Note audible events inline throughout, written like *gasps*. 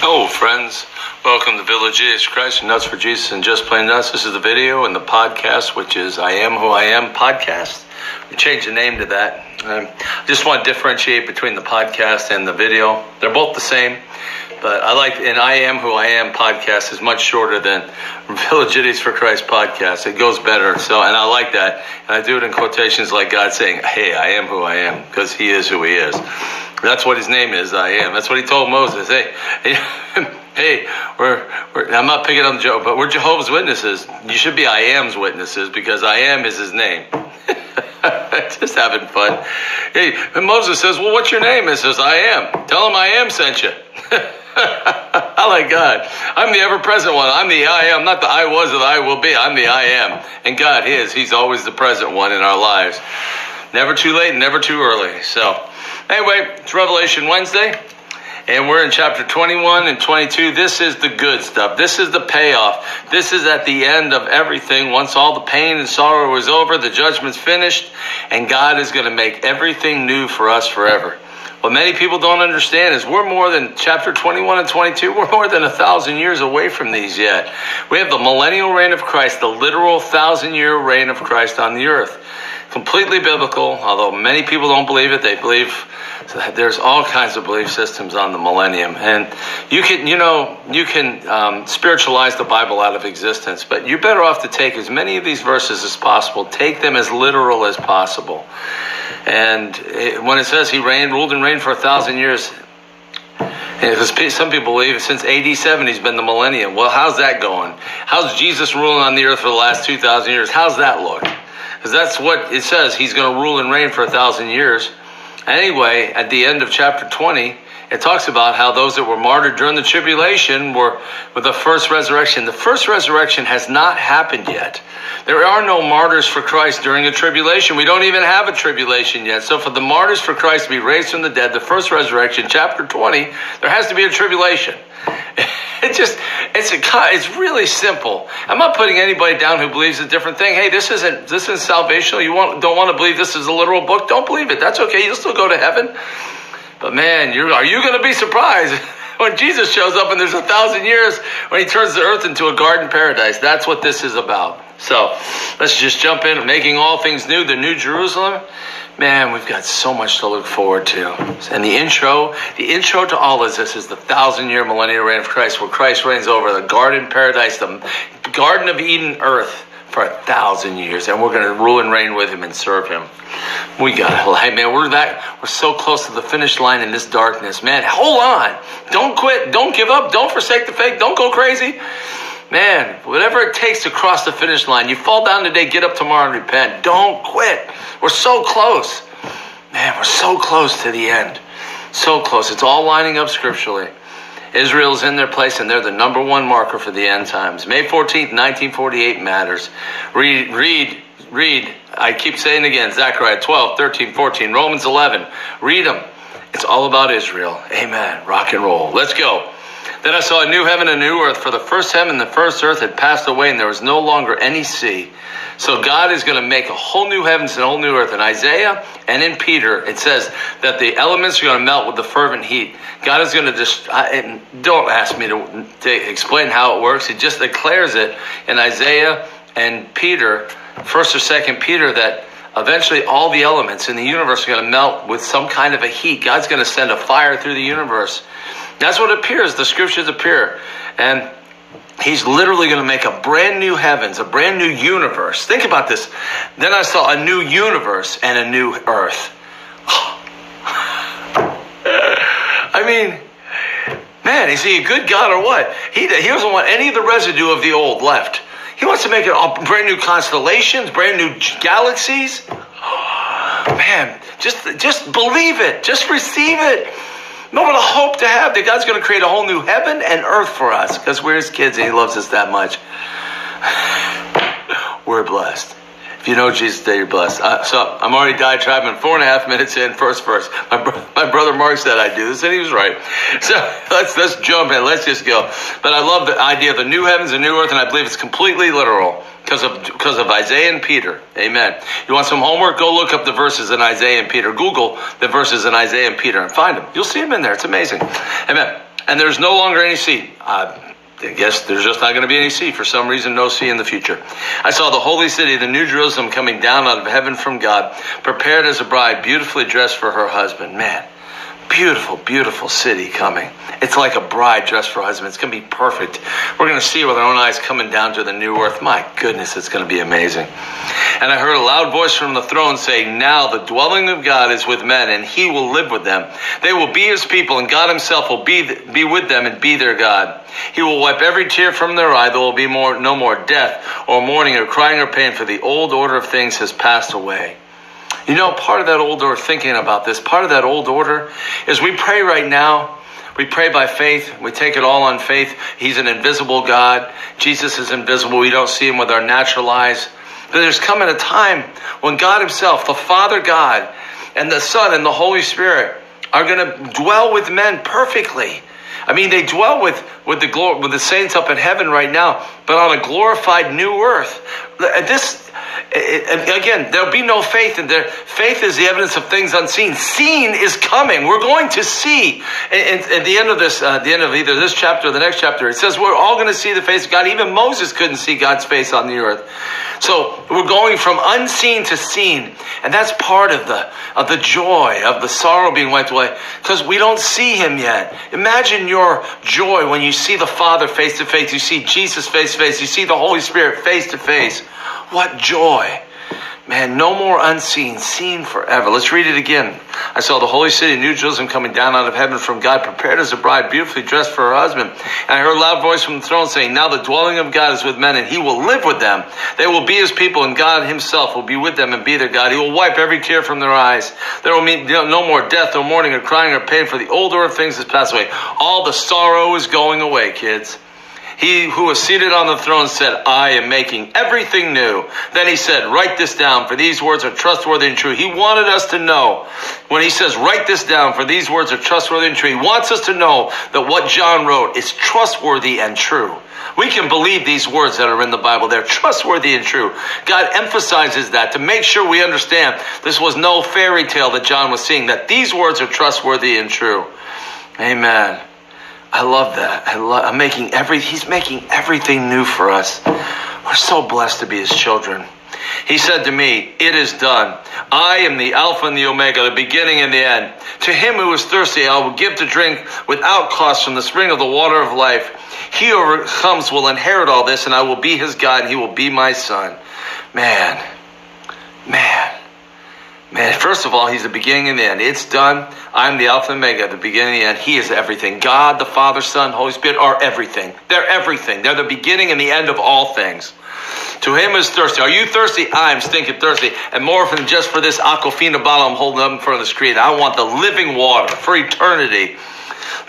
Hello, friends. Welcome to Village Jesus Christ, and Nuts for Jesus, and Just Plain Nuts. This is the video and the podcast, which is I Am Who I Am podcast. We changed the name to that. Um, I just want to differentiate between the podcast and the video. They're both the same, but I like, and I Am Who I Am podcast is much shorter than *laughs* Village Idiots for Christ podcast. It goes better. So, and I like that. And I do it in quotations like God saying, Hey, I am who I am, because He is who He is. That's what his name is. I am. That's what he told Moses. Hey, *laughs* hey, we're, we're, I'm not picking on Joe, but we're Jehovah's Witnesses. You should be I am's witnesses because I am is his name. *laughs* Just having fun. Hey, and Moses says, "Well, what's your name?" He says, "I am." Tell him I am sent you. *laughs* I like God. I'm the ever-present one. I'm the I am, not the I was or the I will be. I'm the I am, and God is. He's always the present one in our lives. Never too late, never too early. So. Anyway, it's Revelation Wednesday, and we're in chapter 21 and 22. This is the good stuff. This is the payoff. This is at the end of everything. Once all the pain and sorrow is over, the judgment's finished, and God is going to make everything new for us forever. What many people don't understand is we're more than chapter 21 and 22. We're more than a thousand years away from these yet. We have the millennial reign of Christ, the literal thousand year reign of Christ on the earth. Completely biblical, although many people don't believe it. They believe there's all kinds of belief systems on the millennium, and you can, you know, you can um, spiritualize the Bible out of existence, but you're better off to take as many of these verses as possible. Take them as literal as possible. And it, when it says he reigned, ruled and reigned for a thousand years, some people believe since AD 70 has been the millennium. Well, how's that going? How's Jesus ruling on the earth for the last 2,000 years? How's that look? Because that's what it says. He's going to rule and reign for a thousand years. Anyway, at the end of chapter 20, it talks about how those that were martyred during the tribulation were with the first resurrection. The first resurrection has not happened yet. There are no martyrs for Christ during a tribulation. We don't even have a tribulation yet. So for the martyrs for Christ to be raised from the dead, the first resurrection, chapter 20, there has to be a tribulation. *laughs* It just it's a it's really simple. I'm not putting anybody down who believes a different thing. Hey, this isn't this isn't salvational. You want don't want to believe this is a literal book? Don't believe it. That's okay. You'll still go to heaven. But man, are you going to be surprised *laughs* when Jesus shows up and there's a thousand years when he turns the earth into a garden paradise? That's what this is about. So let's just jump in, making all things new, the New Jerusalem. Man, we've got so much to look forward to. And the intro, the intro to all of this is the thousand year millennial reign of Christ, where Christ reigns over the garden paradise, the Garden of Eden earth for a thousand years. And we're going to rule and reign with him and serve him. We got it. Hey, man, we're that, we're so close to the finish line in this darkness. Man, hold on. Don't quit. Don't give up. Don't forsake the faith. Don't go crazy. Man, whatever it takes to cross the finish line, you fall down today, get up tomorrow and repent. Don't quit. We're so close. Man, we're so close to the end. So close. It's all lining up scripturally. Israel's in their place and they're the number one marker for the end times. May 14th, 1948 matters. Read, read, read. I keep saying again, Zechariah 12, 13, 14, Romans 11. Read them. It's all about Israel. Amen. Rock and roll. Let's go. Then I saw a new heaven and a new earth, for the first heaven and the first earth had passed away, and there was no longer any sea. So God is going to make a whole new heavens and a whole new earth. In Isaiah and in Peter, it says that the elements are going to melt with the fervent heat. God is going to just, I, don't ask me to, to explain how it works. He just declares it in Isaiah and Peter, first or second Peter, that eventually all the elements in the universe are going to melt with some kind of a heat. God's going to send a fire through the universe. That's what appears. The scriptures appear. And he's literally going to make a brand new heavens, a brand new universe. Think about this. Then I saw a new universe and a new earth. *sighs* I mean, man, is he a good God or what? He, he doesn't want any of the residue of the old left. He wants to make it all brand new constellations, brand new galaxies. *gasps* Man, just just believe it. Just receive it. No, but a hope to have that God's going to create a whole new heaven and earth for us because we're his kids and he loves us that much. *sighs* we're blessed. If you know Jesus today, you're blessed. Uh, so I'm already diatribing four and a half minutes in, first verse. My, bro- my brother Mark said I'd do this, and he was right. *laughs* So let's let's jump in. Let's just go. But I love the idea of the new heavens and new earth, and I believe it's completely literal because of because of Isaiah and Peter. Amen. You want some homework? Go look up the verses in Isaiah and Peter. Google the verses in Isaiah and Peter and find them. You'll see them in there. It's amazing. Amen. and there's no longer any sea. Uh, I guess there's just not going to be any sea. For some reason, no sea in the future. I saw the holy city, the New Jerusalem, coming down out of heaven from God, prepared as a bride, beautifully dressed for her husband. Man, beautiful, beautiful city coming. It's like a bride dressed for a husband. It's going to be perfect. We're going to see it with our own eyes coming down to the new earth. My goodness, it's going to be amazing. And I heard a loud voice from the throne saying, Now the dwelling of God is with men, and he will live with them. They will be his people, and God himself will be, be with them and be their God. He will wipe every tear from their eye. There will be more, no more death, or mourning, or crying, or pain, for the old order of things has passed away. You know, part of that old order, thinking about this, part of that old order is we pray right now. We pray by faith. We take it all on faith. He's an invisible God. Jesus is invisible. We don't see him with our natural eyes. But there's coming a time when God Himself, the Father God, and the Son and the Holy Spirit are going to dwell with men perfectly. I mean, they dwell with with the with the saints up in heaven right now, but on a glorified new earth. This again, there'll be no faith, and faith is the evidence of things unseen. Seen is coming. We're going to see. At the end of this, uh, the end of either this chapter or the next chapter, it says we're all going to see the face of God. Even Moses couldn't see God's face on the earth. So we're going from unseen to seen, and that's part of the of the joy of the sorrow being wiped away because we don't see Him yet. Imagine your joy when you see the Father face to face, you see Jesus face to face, you see the Holy Spirit face to face. What joy! Man, no more unseen, seen forever. Let's read it again. I saw the holy city, New Jerusalem, coming down out of heaven from God, prepared as a bride, beautifully dressed for her husband. And I heard a loud voice from the throne saying, Now the dwelling of God is with men, and he will live with them. They will be his people, and God himself will be with them and be their God. He will wipe every tear from their eyes. There will be no more death, or mourning, or crying, or pain, for the old order of things has passed away. All the sorrow is going away, kids. He who was seated on the throne said, I am making everything new. Then he said, Write this down, for these words are trustworthy and true. He wanted us to know, when he says, Write this down, for these words are trustworthy and true, he wants us to know that what John wrote is trustworthy and true. We can believe these words that are in the Bible. They're trustworthy and true. God emphasizes that to make sure we understand this was no fairy tale that John was seeing, that these words are trustworthy and true. Amen. I love that. I love, I'm making every, he's making everything new for us. We're so blessed to be his children. He said to me, It is done. I am the Alpha and the Omega, the beginning and the end. To him who is thirsty, I will give to drink without cost from the spring of the water of life. He who overcomes will inherit all this, and I will be his God, and he will be my son. Man, man. Man, first of all, he's the beginning and the end. It's done. I'm the Alpha and Omega, the beginning and the end. He is everything. God, the Father, Son, Holy Spirit are everything. They're everything. They're the beginning and the end of all things. To him is thirsty. Are you thirsty? I'm stinking thirsty. And more than just for this Aquafina bottle I'm holding up in front of the screen. I want the living water for eternity.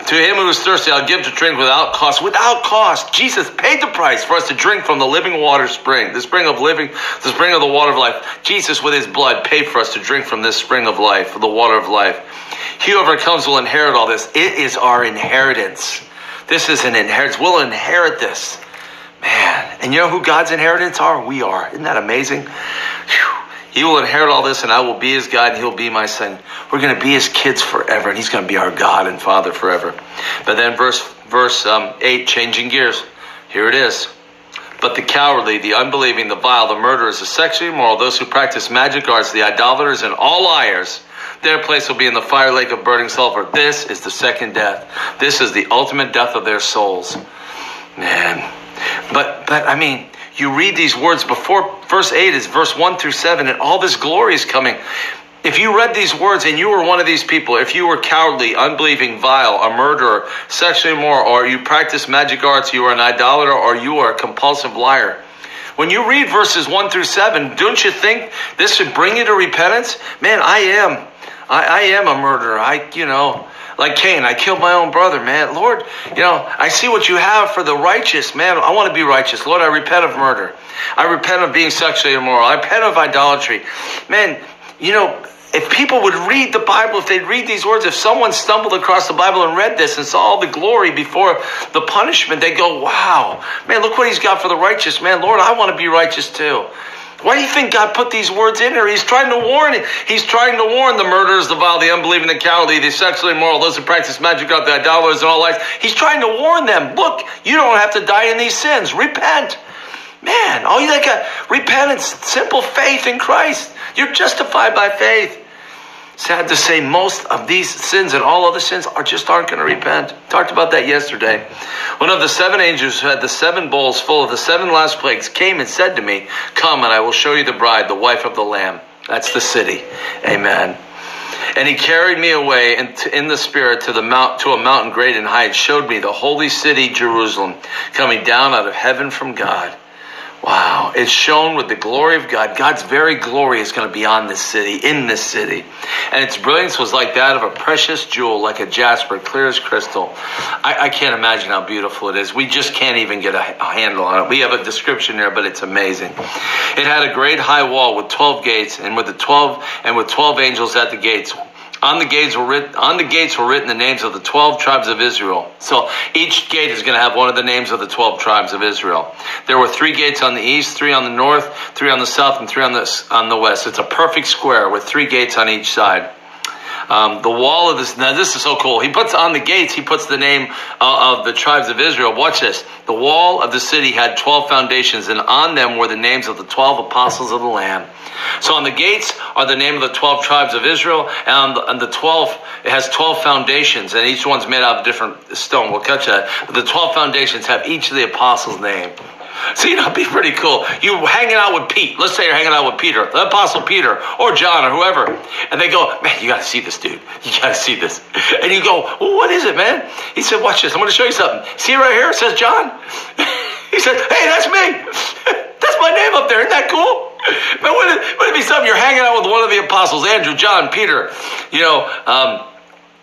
To him who is thirsty, I'll give to drink without cost. Without cost. Jesus paid the price for us to drink from the living water spring, the spring of living, the spring of the water of life. Jesus, with his blood, paid for us to drink from this spring of life, the water of life. He who overcomes will inherit all this. It is our inheritance. This is an inheritance. We'll inherit this. Man. And you know who God's inheritance are? We are. Isn't that amazing? Whew. He will inherit all this, and I will be his God, and he'll be my son. We're going to be his kids forever, and he's going to be our God and Father forever. But then, verse verse um, eight, changing gears. Here it is. But the cowardly, the unbelieving, the vile, the murderers, the sexually immoral, those who practice magic arts, the idolaters, and all liars, their place will be in the fire lake of burning sulfur. This is the second death. This is the ultimate death of their souls. Man. But but I mean, you read these words before verse 8 is verse 1 through 7, and all this glory is coming. If you read these words and you were one of these people, if you were cowardly, unbelieving, vile, a murderer, sexually immoral, or you practice magic arts, you are an idolater, or you are a compulsive liar. When you read verses 1 through 7, don't you think this should bring you to repentance? Man, I am. I, I am a murderer. I, you know, like Cain, I killed my own brother, man. Lord, you know, I see what you have for the righteous, man. I want to be righteous. Lord, I repent of murder. I repent of being sexually immoral. I repent of idolatry. Man, you know, if people would read the Bible, if they'd read these words, if someone stumbled across the Bible and read this and saw all the glory before the punishment, they go, wow, man, look what he's got for the righteous. Man, Lord, I want to be righteous too. Why do you think God put these words in here? He's trying to warn He's trying to warn the murderers, the vile, the unbelieving, the cowardly, the sexually immoral, those who practice magic, out, the idolaters, and all lies. He's trying to warn them. Look, you don't have to die in these sins. Repent. Man, all you like a repentance, simple faith in Christ. You're justified by faith. Sad to say, most of these sins and all other sins are just aren't going to repent. Talked about that yesterday. One of the seven angels who had the seven bowls full of the seven last plagues came and said to me, Come and I will show you the bride, the wife of the Lamb. That's the city. Amen. And he carried me away in the spirit to the mount to a mountain great and high, and showed me the holy city Jerusalem coming down out of heaven from God Wow, it's shown with the glory of God. God's very glory is going to be on this city, in this city. And its brilliance was like that of a precious jewel, like a jasper, clear as crystal. I, I can't imagine how beautiful it is. We just can't even get a, a handle on it. We have a description there, but it's amazing. It had a great high wall with 12 gates, and with the 12 and with 12 angels at the gates. On the gates were written on the gates were written the names of the twelve tribes of Israel. So each gate is going to have one of the names of the twelve tribes of Israel. There were three gates on the east, three on the north, three on the south, and three on the on the west. It's a perfect square with three gates on each side. Um, the wall of this. Now this is so cool. He puts on the gates. He puts the name uh, of the tribes of Israel. Watch this. The wall of the city had twelve foundations, and on them were the names of the twelve apostles of the Lamb. So on the gates are the name of the twelve tribes of Israel, and on the, on the twelve it has twelve foundations, and each one's made out of different stone. We'll catch that. But the twelve foundations have each of the apostles' name. *laughs* Know, it'd be pretty cool. You hanging out with Pete. Let's say you're hanging out with Peter, the Apostle Peter, or John, or whoever, and they go, "Man, you got to see this dude. *laughs* You got to see this." And you go, well, "What is it, man?" He said, "Watch this. I'm going to show you something. See right here? It says John." *laughs* he said, "Hey, that's me. that's my name up there. Isn't that cool?" But wouldn't it, wouldn't it be something? You're hanging out with one of the apostles, Andrew, John, Peter, you know. Um,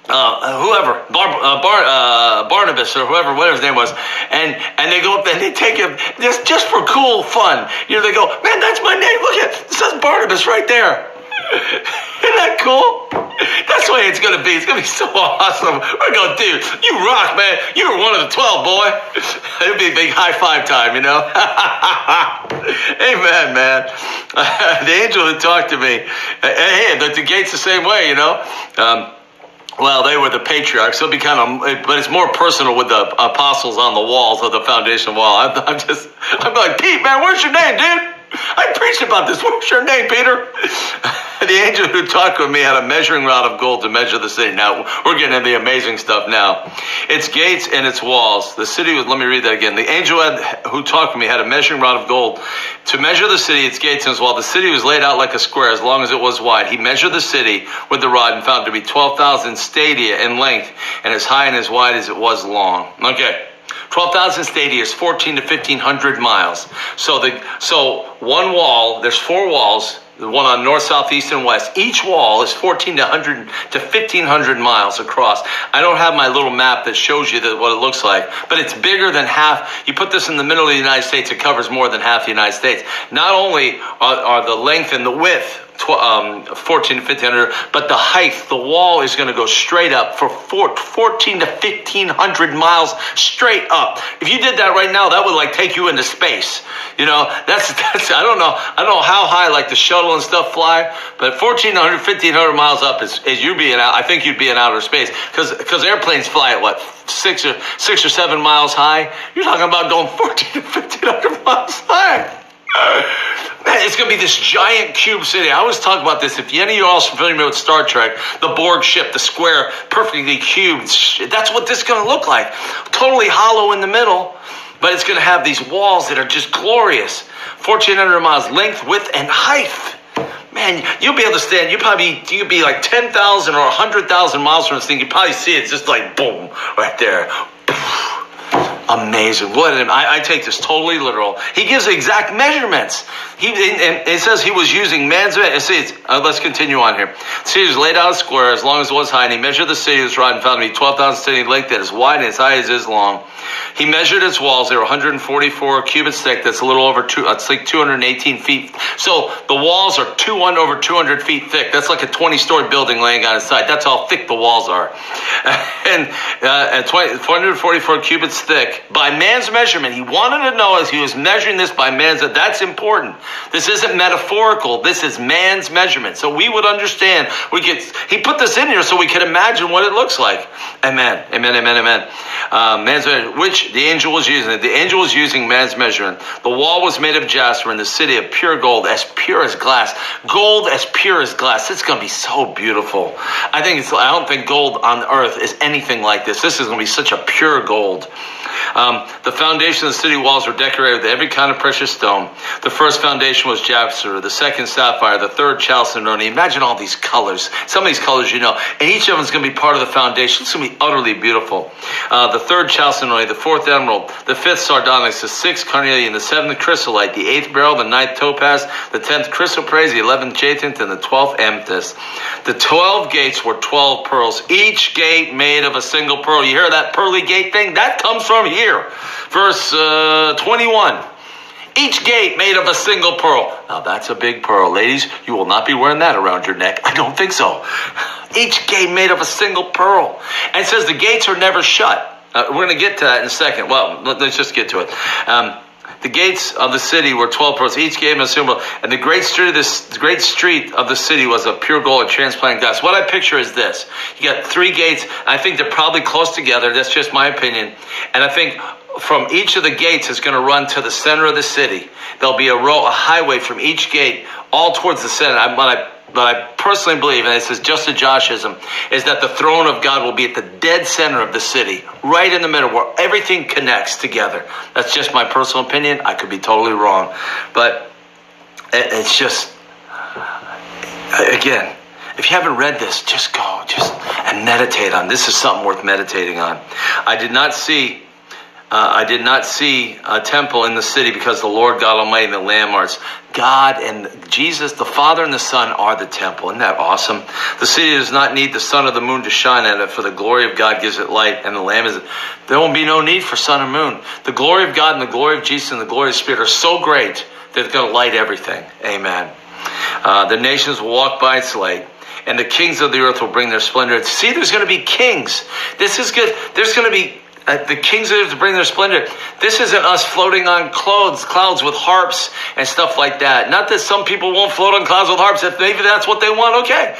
uh, whoever Bar, uh, Bar, uh, Barnabas or whoever whatever his name was, and and they go up and they take him just just for cool fun. You know, they go, man, that's my name. Look at it says Barnabas right there. *laughs* Isn't that cool? That's the way it's gonna be. It's gonna be so awesome. We're going, dude, you rock, man. You were one of the twelve, boy. *laughs* It'll be a big high five time, you know. *laughs* Amen, man. the angel who talked to me, hey, the, the gate's the same way, you know. Um, well, they were the patriarchs. It'll be kind of, but it's more personal with the apostles on the walls of the foundation wall. I'm, I'm just, I'm like, Pete, man, where's your name, dude? I preached about this. What's your name, Peter? the angel who talked with me had a measuring rod of gold to measure the city. Now, we're getting into the amazing stuff now. Its gates and its walls. The city was, let me read that again. The angel had, who talked with me had a measuring rod of gold to measure the city, its gates and its wall. The city was laid out like a square as long as it was wide. He measured the city with the rod and found it to be 12,000 stadia in length and as high and as wide as it was long. Okay. 12,000 stadia is 14 to 1,500 miles. So the so one wall, there's four walls, the one on north, south, east, and west. Each wall is 14 to 100 to 1,500 miles across. I don't have my little map that shows you what it looks like, but it's bigger than half. You put this in the middle of the United States, it covers more than half the United States. Not only are, are the length and the width um, 14 to 1500, but the height, the wall is going to go straight up for 14 to 1500 miles straight up. If you did that right now, that would like take you into space. You know, *laughs* that's, that's, I don't know, I don't know how high like the shuttle and stuff fly, but 1400, 1500 miles up is, is you being out, I think you'd be in outer space because, because airplanes fly at what, six or, six or seven miles high? You're talking about going 14 to 1500 miles high. *laughs* Man, it's going to be this giant cube city. I always talk about this. If any of you all are familiar with Star Trek, the Borg ship, the square, perfectly cubed, that's what this is going to look like. Totally hollow in the middle, but it's going to have these walls that are just glorious. 1,400 miles length, width, and height. Man, you'll be able to stand. You probably you'd be like 10,000 or 100,000 miles from this thing. You probably see it just like boom, right there amazing. What I, I, take this totally literal. He gives exact measurements. He and it says he was using man's. See, uh, let's continue on here. See, he was laid out a square as long as it was high, and he measured the city of rod and found to be twelve thousand city length, that is wide and as high as is long. He measured its walls; they were 144 cubits thick. That's a little over two. It's like 218 feet. So the walls are two one over 200 feet thick. That's like a 20 story building laying on its side. That's how thick the walls are, *laughs* and uh, at 20, 444 cubits thick by man's measurement. He wanted to know as he was measuring this by man's that that's important. This isn't metaphorical. This is man's measurement. So we would understand. We get he put this in here so we could imagine what it looks like. Amen. Amen. Amen. Amen. Uh, man's which the angel was using. The angel was using man's measurement. The wall was made of jasper in the city of pure gold, as pure as glass. Gold as pure as glass. It's going to be so beautiful. I think it's. I don't think gold on earth is anything like this. This is going to be such a pure gold. Um, the foundation of the city walls were decorated with every kind of precious stone. The first foundation was jasper, the second sapphire, the third chalcedony. Imagine all these colors. Some of these colors you know, and each of them is going to be part of the foundation. It's going to be utterly beautiful. Uh, the third chalcedony, the fourth emerald, the fifth sardonyx, the sixth carnelian, the seventh chrysolite, the eighth beryl, the ninth topaz, the tenth chrysoprase, the eleventh jacinth, and the twelfth amethyst. The twelve gates were twelve pearls, each gate made of a single pearl. You hear that pearly gate thing? That comes from here. Verse uh, 21. Each gate made of a single pearl. Now that's a big pearl. Ladies, you will not be wearing that around your neck. I don't think so. *laughs* Each gate made of a single pearl. And says the gates are never shut. Uh, we're going to get to that in a second. Well, let, us just get to it. Um, the gates of the city were 12 pearls. Each gave him a symbol. And the great street of this the great street of the city was of pure gold and transparent glass. What I picture is this. You got three gates. I think they're probably close together. That's just my opinion. And I think from each of the gates is going to run to the center of the city. There'll be a row, a highway from each gate all towards the center. I, what I but I personally believe, and this is just a Joshism, is that the throne of God will be at the dead center of the city, right in the middle, where everything connects together. That's just my personal opinion. I could be totally wrong, but it's just again. If you haven't read this, just go, just and meditate on. This is something worth meditating on. I did not see uh, I did not see a temple in the city because the Lord God Almighty and the are God and Jesus, the Father and the Son are the temple. Isn't that awesome? The city does not need the sun or the moon to shine at it, for the glory of God gives it light, and the Lamb is. There won't be no need for sun or moon. The glory of God and the glory of Jesus and the glory of the Spirit are so great that it's going to light everything. Amen. Uh, the nations will walk by its light and the kings of the earth will bring their splendor. See, there's going to be kings. This is good. There's going to be uh, the kings of to bring their splendor. This isn't us floating on clouds, clouds with harps and stuff like that. Not that some people won't float on clouds with harps. If maybe that's what they want, okay.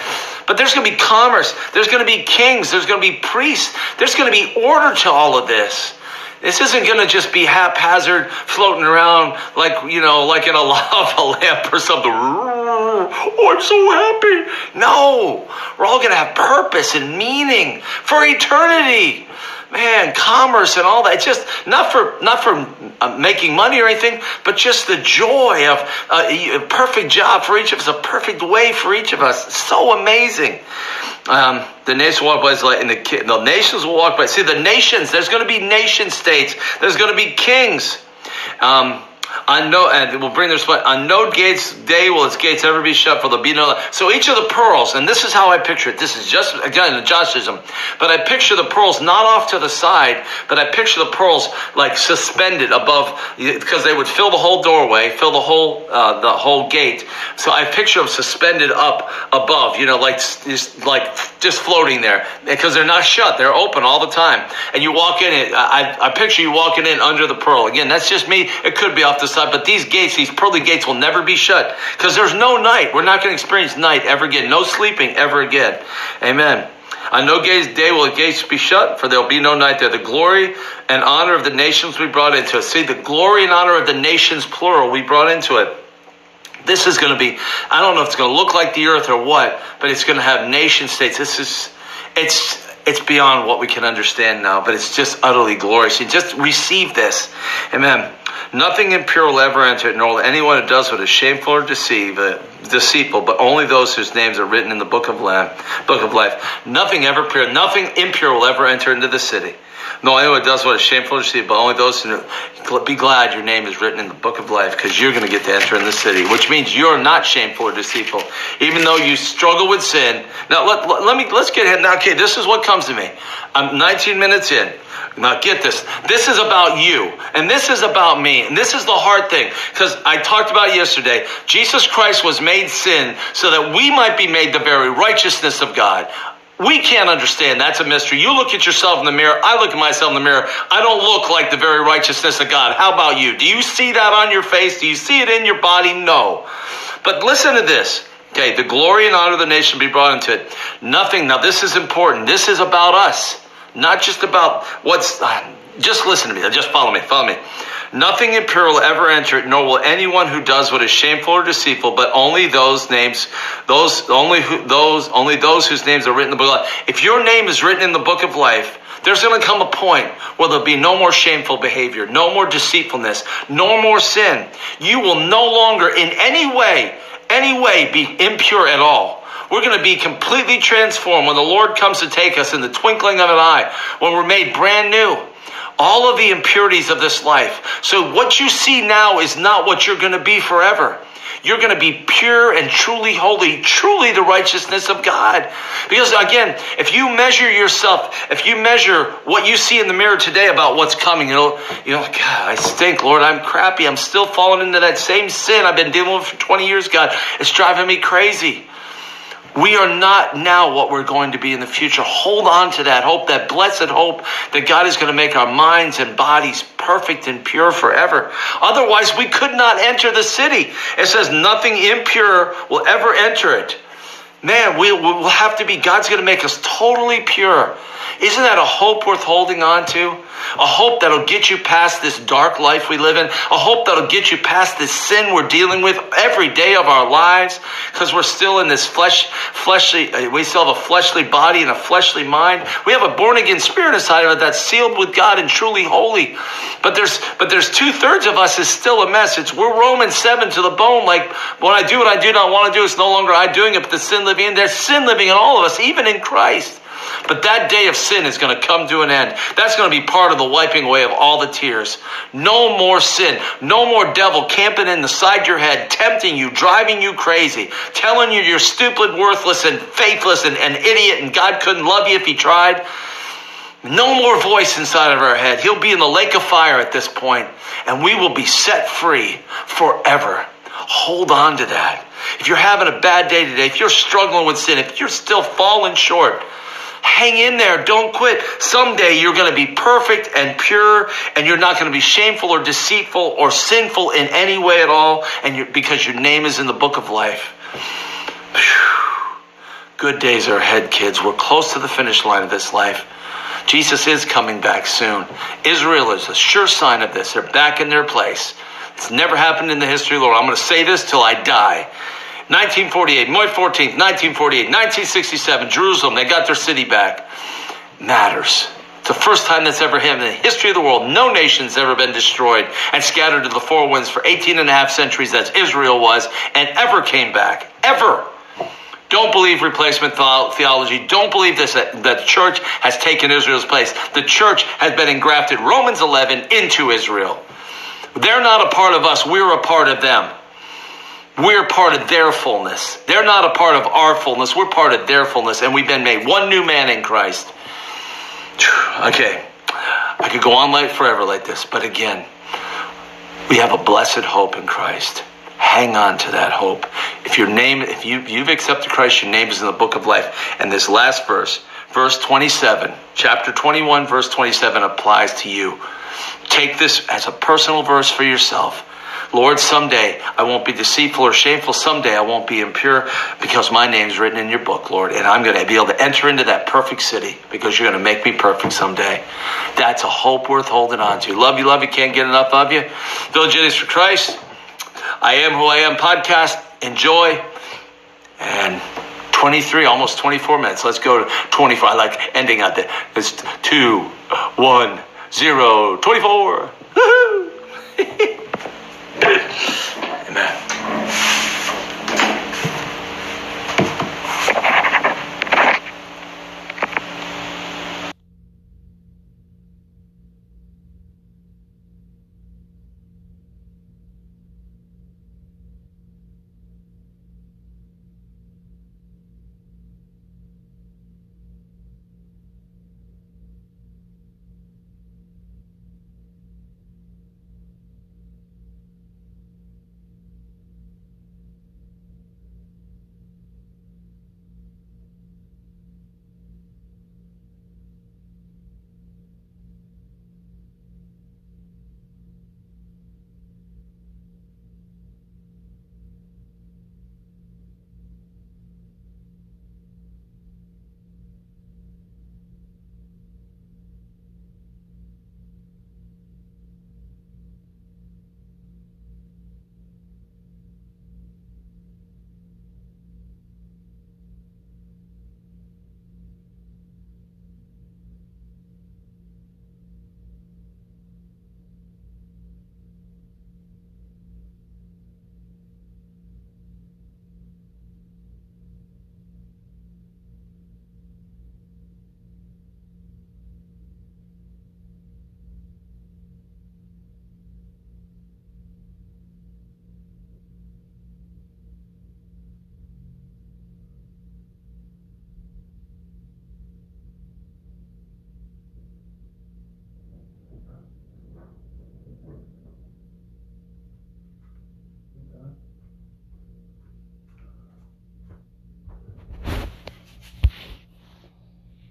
But there's going to be commerce. There's going to be kings. There's going to be priests. There's going to be order to all of this. This isn't going to just be haphazard, floating around like you know, like in a *laughs* lava lamp or something. Oh, I'm so happy. No, we're all going to have purpose and meaning for eternity man, commerce and all that. Just not for not for uh, making money or anything, but just the joy of uh, a perfect job for each of us, a perfect way for each of us. So amazing. Um, the nations will walk by and the, the nations will walk by. See, the nations. There's going to be nation states. There's going to be kings. Um, on no, and will bring their sweat. On no gates day will its gates ever be shut, for there'll be no. So each of the pearls, and this is how I picture it. This is just again a Joshism, but I picture the pearls not off to the side, but I picture the pearls like suspended above, because they would fill the whole doorway, fill the whole uh, the whole gate. So I picture them suspended up above, you know, like just like just floating there, because they're not shut; they're open all the time. And you walk in, it. I, I picture you walking in under the pearl. Again, that's just me. It could be off the side, but these gates, these pearly gates, will never be shut because there's no night. We're not going to experience night ever again. No sleeping ever again. Amen. On no day will the gates be shut, for there will be no night there. The glory and honor of the nations we brought into it. See, the glory and honor of the nations, plural, we brought into it. This is going to be, I don't know if it's going to look like the earth or what, but it's going to have nation states. This is, it's, it's beyond what we can understand now, but it's just utterly glorious. You just receive this. Amen. Nothing impure will ever enter it, nor will anyone who does what is shameful or deceive, uh, deceitful, but only those whose names are written in the book of. Book of life. Nothing ever pure, nothing impure will ever enter into the city. No, anyone does what is shameful to see, but only those who be glad your name is written in the book of life, because you're going to get to enter in the city, which means you're not shameful or deceitful, even though you struggle with sin. Now let, let, let me let's get ahead. Now, okay, this is what comes to me. I'm 19 minutes in. Now get this. This is about you. And this is about me. And this is the hard thing. Because I talked about yesterday. Jesus Christ was made sin so that we might be made the very righteousness of God. We can't understand. That's a mystery. You look at yourself in the mirror. I look at myself in the mirror. I don't look like the very righteousness of God. How about you? Do you see that on your face? Do you see it in your body? No. But listen to this. Okay, the glory and honor of the nation be brought into it. Nothing. Now, this is important. This is about us, not just about what's. Uh, just listen to me. Just follow me. Follow me. Nothing impure will ever enter it, nor will anyone who does what is shameful or deceitful, but only those names, those only who, those only those whose names are written in the book of life. If your name is written in the book of life, there's going to come a point where there'll be no more shameful behavior, no more deceitfulness, no more sin. You will no longer in any way, any way be impure at all. We're going to be completely transformed when the Lord comes to take us in the twinkling of an eye, when we're made brand new all of the impurities of this life. So what you see now is not what you're going to be forever. You're going to be pure and truly holy, truly the righteousness of God. Because again, if you measure yourself, if you measure what you see in the mirror today about what's coming, you'll, you know, God, I stink, Lord. I'm crappy. I'm still falling into that same sin I've been dealing with for 20 years, God. It's driving me crazy. We are not now what we're going to be in the future. Hold on to that hope, that blessed hope that God is going to make our minds and bodies perfect and pure forever. Otherwise, we could not enter the city. It says nothing impure will ever enter it. Man, we will have to be, God's going to make us totally pure. Isn't that a hope worth holding on to? A hope that'll get you past this dark life we live in. A hope that'll get you past this sin we're dealing with every day of our lives because we're still in this flesh, fleshly, uh, we still have a fleshly body and a fleshly mind. We have a born again spirit inside of it that's sealed with God and truly holy. But there's, but there's two thirds of us is still a mess. It's we're Romans 7 to the bone. Like when I do what I do not want to do, it's no longer I doing it, but the sin living in. There's sin living in all of us, even in Christ. But that day of sin is going to come to an end. That's going to be part of the wiping away of all the tears. No more sin. No more devil camping inside your head, tempting you, driving you crazy, telling you you're stupid, worthless, and faithless, and an idiot, and God couldn't love you if he tried. No more voice inside of our head. He'll be in the lake of fire at this point, and we will be set free forever. Hold on to that. If you're having a bad day today, if you're struggling with sin, if you're still falling short, Hang in there. Don't quit. Someday you're going to be perfect and pure, and you're not going to be shameful or deceitful or sinful in any way at all, and because your name is in the book of life. Whew. Good days are ahead, kids. We're close to the finish line of this life. Jesus is coming back soon. Israel is a sure sign of this. They're back in their place. It's never happened in the history world. I'm going to say this till I die. 1948, May 14th, 1948, 1967, Jerusalem, they got their city back. Matters. It's the first time that's ever happened in the history of the world. No nation's ever been destroyed and scattered to the four winds for 18 and a half centuries as Israel was and ever came back. Ever. Don't believe replacement theology. Don't believe this that the church has taken Israel's place. The church has been engrafted, Romans 11, into Israel. They're not a part of us, we're a part of them. We're part of their fullness. They're not a part of our fullness. We're part of their fullness, and we've been made one new man in Christ. *sighs* Okay, I could go on like forever like this, but again, we have a blessed hope in Christ. Hang on to that hope. If your name, if you you've accepted Christ, your name is in the book of life. And this last verse, verse 27, chapter 21, verse 27 applies to you. Take this as a personal verse for yourself. Lord, someday I won't be deceitful or shameful. Someday I won't be impure because my name's written in your book, Lord. And I'm going to be able to enter into that perfect city because you're going to make me perfect someday. That's a hope worth holding on to. Love you, love you. Can't get enough of you. Idiots for Christ. I am who I am podcast. Enjoy. And 23, almost 24 minutes. Let's go to 24. I like ending at the. It's two, one, zero, 24. *laughs* *laughs* Amen.